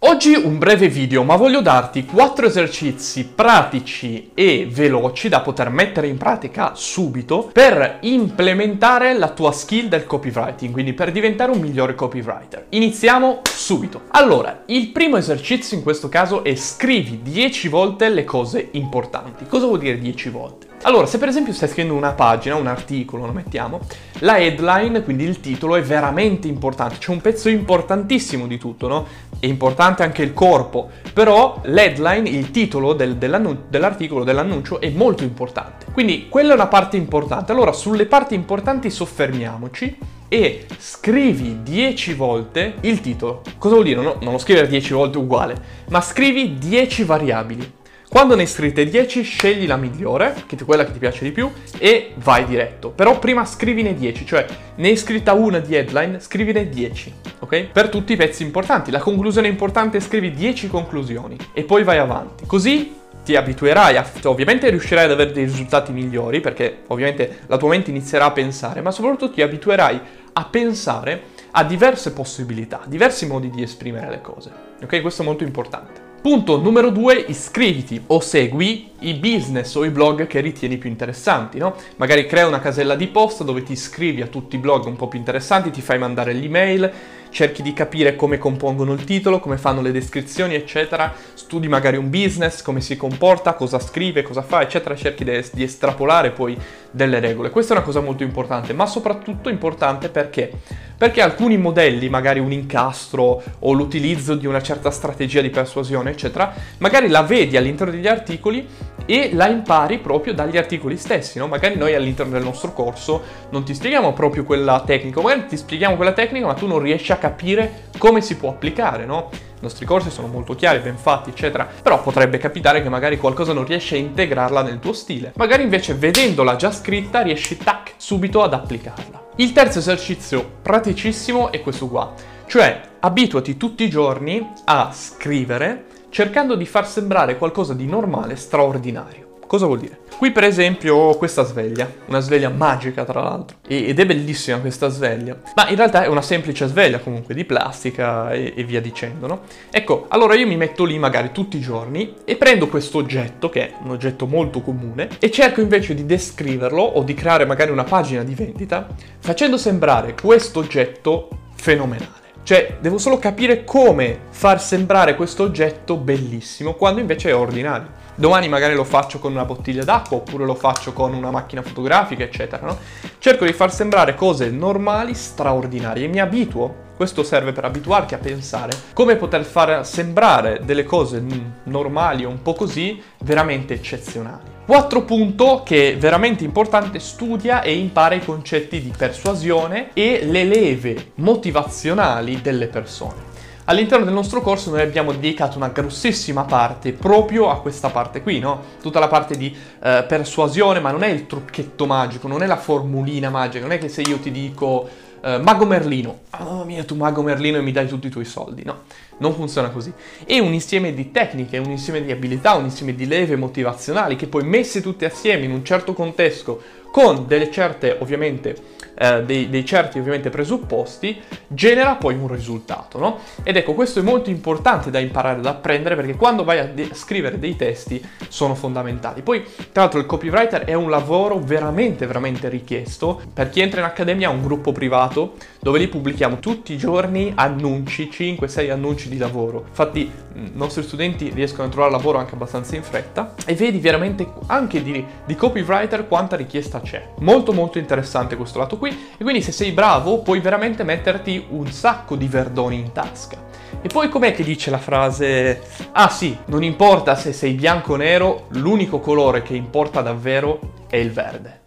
Oggi un breve video, ma voglio darti 4 esercizi pratici e veloci da poter mettere in pratica subito per implementare la tua skill del copywriting, quindi per diventare un migliore copywriter. Iniziamo subito. Allora, il primo esercizio in questo caso è scrivi 10 volte le cose importanti. Cosa vuol dire 10 volte? Allora, se per esempio stai scrivendo una pagina, un articolo, lo mettiamo, la headline, quindi il titolo, è veramente importante. C'è un pezzo importantissimo di tutto, no? È importante anche il corpo, però l'headline, il titolo del, dell'articolo, dell'annuncio, è molto importante. Quindi quella è una parte importante. Allora, sulle parti importanti soffermiamoci e scrivi 10 volte il titolo. Cosa vuol dire? No, non lo scrivere 10 volte uguale, ma scrivi 10 variabili. Quando ne scritte 10, scegli la migliore, che quella che ti piace di più, e vai diretto. Però prima scrivine 10, cioè ne hai scritta una di headline, scrivine 10, ok? Per tutti i pezzi importanti. La conclusione importante, scrivi 10 conclusioni e poi vai avanti. Così ti abituerai, a, ovviamente riuscirai ad avere dei risultati migliori, perché ovviamente la tua mente inizierà a pensare, ma soprattutto ti abituerai a pensare a diverse possibilità, diversi modi di esprimere le cose. Ok? Questo è molto importante. Punto numero due, iscriviti o segui i business o i blog che ritieni più interessanti, no? Magari crea una casella di posta dove ti iscrivi a tutti i blog un po' più interessanti, ti fai mandare l'email, cerchi di capire come compongono il titolo, come fanno le descrizioni, eccetera, studi magari un business, come si comporta, cosa scrive, cosa fa, eccetera, cerchi di estrapolare poi delle regole. Questa è una cosa molto importante, ma soprattutto importante perché? Perché alcuni modelli, magari un incastro o l'utilizzo di una certa strategia di persuasione, eccetera, magari la vedi all'interno degli articoli e la impari proprio dagli articoli stessi, no? Magari noi all'interno del nostro corso non ti spieghiamo proprio quella tecnica, magari ti spieghiamo quella tecnica, ma tu non riesci a capire come si può applicare, no? I nostri corsi sono molto chiari, ben fatti, eccetera, però potrebbe capitare che magari qualcosa non riesci a integrarla nel tuo stile. Magari invece vedendola già scritta riesci tac subito ad applicarla. Il terzo esercizio praticissimo è questo qua, cioè abituati tutti i giorni a scrivere cercando di far sembrare qualcosa di normale straordinario. Cosa vuol dire? Qui per esempio ho questa sveglia, una sveglia magica tra l'altro, ed è bellissima questa sveglia, ma in realtà è una semplice sveglia comunque di plastica e, e, via dicendo, no? Ecco, allora io mi metto lì magari tutti i giorni e prendo questo oggetto, che è un oggetto molto comune, e cerco invece di descriverlo o di creare magari una pagina di vendita, facendo sembrare questo oggetto fenomenale. Cioè, devo solo capire come far sembrare questo oggetto bellissimo quando invece è ordinario domani magari lo faccio con una bottiglia d'acqua oppure lo faccio con una macchina fotografica, eccetera, no? Cerco di far sembrare cose normali, straordinarie e mi abituo questo serve per abituarti a pensare come poter far sembrare delle cose normali o un po' così veramente eccezionali. Quarto punto che è veramente importante, studia e impara i concetti di persuasione e le leve motivazionali delle persone. All'interno del nostro corso noi abbiamo dedicato una grossissima parte proprio a questa parte qui, no? Tutta la parte di eh, persuasione, ma non è il trucchetto magico, non è la formulina magica, non è che se io ti dico eh, Mago Merlino, oh mia tu Mago Merlino e mi dai tutti i tuoi soldi, no, non funziona così. È un insieme di tecniche, un insieme di abilità, un insieme di leve motivazionali che poi messe tutte assieme in un certo contesto, con delle certe ovviamente eh, dei, dei, certi ovviamente presupposti, genera poi un risultato, no? Ed ecco, questo è molto importante da imparare ad apprendere perché quando vai a de- scrivere dei testi sono fondamentali. Poi, tra l'altro, il copywriter è un lavoro veramente, veramente richiesto. Per chi entra in accademia ha un gruppo privato dove li pubblichiamo tutti i giorni annunci, 5-6 annunci di lavoro. Infatti, i nostri studenti riescono a trovare lavoro anche abbastanza in fretta e vedi veramente anche di, di copywriter quanta richiesta c'è. Molto molto interessante questo lato qui e quindi se sei bravo puoi veramente metterti un sacco di verdoni in tasca. E poi com'è che dice la frase? Ah sì, non importa se sei bianco o nero, l'unico colore che importa davvero è il verde.